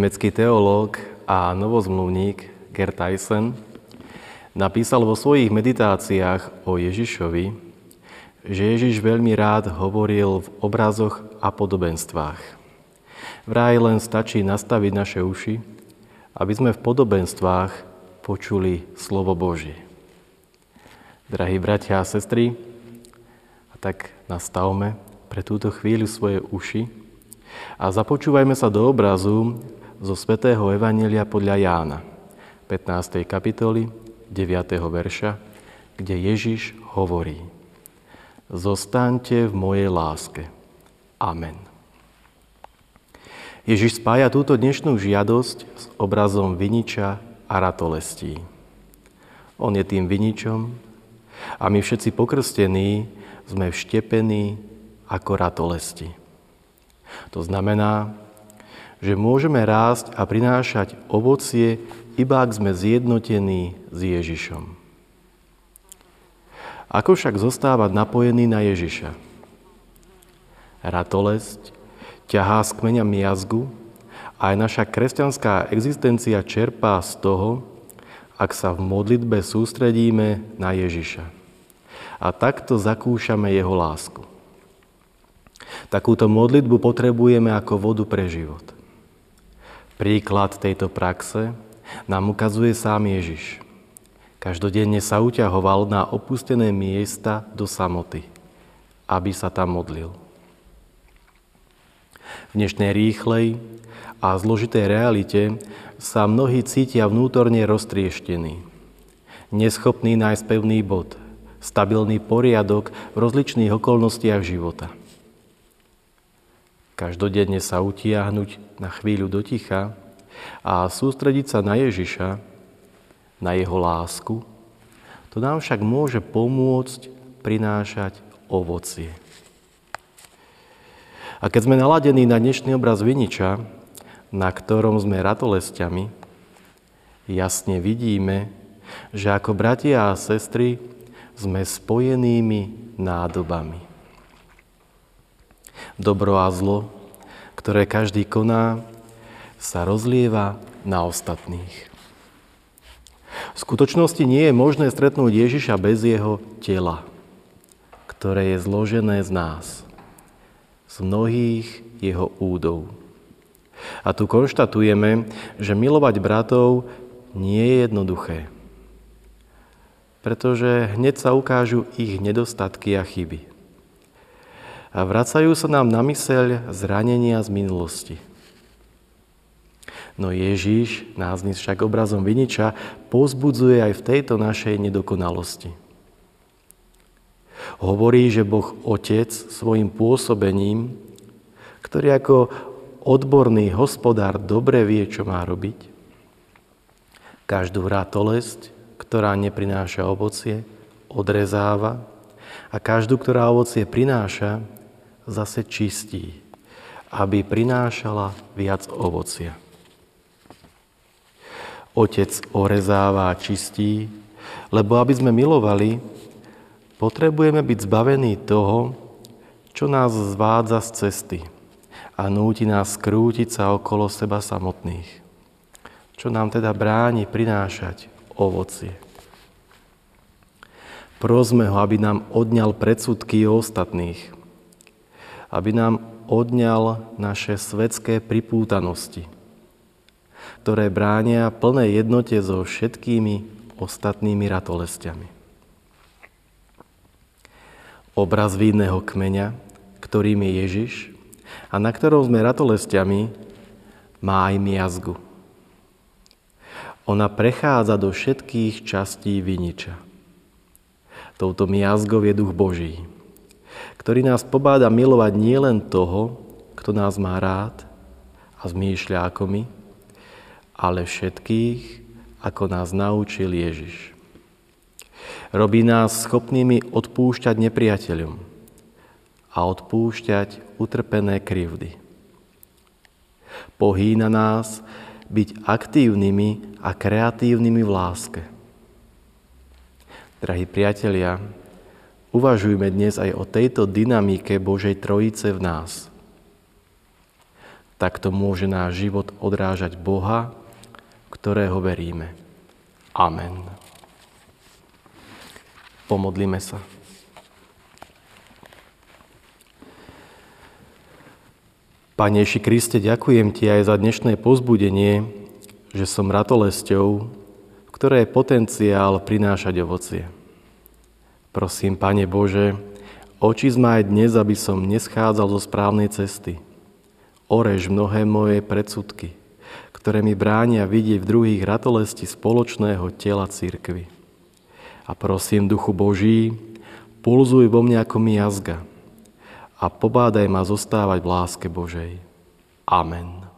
Nemecký teológ a novozmluvník Gerd Tyson napísal vo svojich meditáciách o Ježišovi, že Ježiš veľmi rád hovoril v obrazoch a podobenstvách. Vraj len stačí nastaviť naše uši, aby sme v podobenstvách počuli slovo Božie. Drahí bratia a sestry, a tak nastavme pre túto chvíľu svoje uši a započúvajme sa do obrazu zo svätého Evanelia podľa Jána, 15. kapitoly, 9. verša, kde Ježiš hovorí Zostaňte v mojej láske. Amen. Ježiš spája túto dnešnú žiadosť s obrazom viniča a ratolestí. On je tým viničom a my všetci pokrstení sme vštepení ako ratolesti. To znamená, že môžeme rásť a prinášať ovocie, iba ak sme zjednotení s Ježišom. Ako však zostávať napojený na Ježiša? Ratolesť ťahá z kmeňa miazgu a aj naša kresťanská existencia čerpá z toho, ak sa v modlitbe sústredíme na Ježiša. A takto zakúšame jeho lásku. Takúto modlitbu potrebujeme ako vodu pre život. Príklad tejto praxe nám ukazuje sám Ježiš. Každodenne sa uťahoval na opustené miesta do samoty, aby sa tam modlil. V dnešnej rýchlej a zložitej realite sa mnohí cítia vnútorne roztrieštení, neschopní nájsť pevný bod, stabilný poriadok v rozličných okolnostiach života – každodenne sa utiahnuť na chvíľu do ticha a sústrediť sa na Ježiša, na jeho lásku, to nám však môže pomôcť prinášať ovocie. A keď sme naladení na dnešný obraz viniča, na ktorom sme ratolestiami, jasne vidíme, že ako bratia a sestry sme spojenými nádobami dobro a zlo, ktoré každý koná, sa rozlieva na ostatných. V skutočnosti nie je možné stretnúť Ježiša bez jeho tela, ktoré je zložené z nás, z mnohých jeho údov. A tu konštatujeme, že milovať bratov nie je jednoduché, pretože hneď sa ukážu ich nedostatky a chyby a vracajú sa nám na myseľ zranenia z minulosti. No Ježíš, nás dnes však obrazom viniča, pozbudzuje aj v tejto našej nedokonalosti. Hovorí, že Boh Otec svojim pôsobením, ktorý ako odborný hospodár dobre vie, čo má robiť, každú ratolesť, ktorá neprináša ovocie, odrezáva a každú, ktorá ovocie prináša, zase čistí, aby prinášala viac ovocia. Otec orezáva a čistí, lebo aby sme milovali, potrebujeme byť zbavení toho, čo nás zvádza z cesty a núti nás skrútiť sa okolo seba samotných. Čo nám teda bráni prinášať ovocie. Prosme ho, aby nám odňal predsudky ostatných, aby nám odňal naše svetské pripútanosti, ktoré bránia plnej jednote so všetkými ostatnými ratolestiami. Obraz vínneho kmeňa, ktorým je Ježiš a na ktorom sme ratolestiami, má aj miazgu. Ona prechádza do všetkých častí viniča. Touto miazgou je duch Boží ktorý nás pobáda milovať nielen toho, kto nás má rád a zmýšľa ako my, ale všetkých, ako nás naučil Ježiš. Robí nás schopnými odpúšťať nepriateľom a odpúšťať utrpené krivdy. Pohýna nás byť aktívnymi a kreatívnymi v láske. Drahí priatelia, Uvažujme dnes aj o tejto dynamike Božej Trojice v nás. tak to môže náš život odrážať Boha, ktorého veríme. Amen. Pomodlíme sa. Pane Kriste, ďakujem Ti aj za dnešné pozbudenie, že som ratolesťou, v ktorej je potenciál prinášať ovocie. Prosím, Pane Bože, oči ma aj dnes, aby som neschádzal zo správnej cesty. Orež mnohé moje predsudky, ktoré mi bránia vidieť v druhých ratolesti spoločného tela církvy. A prosím, Duchu Boží, pulzuj vo mne ako mi a pobádaj ma zostávať v láske Božej. Amen.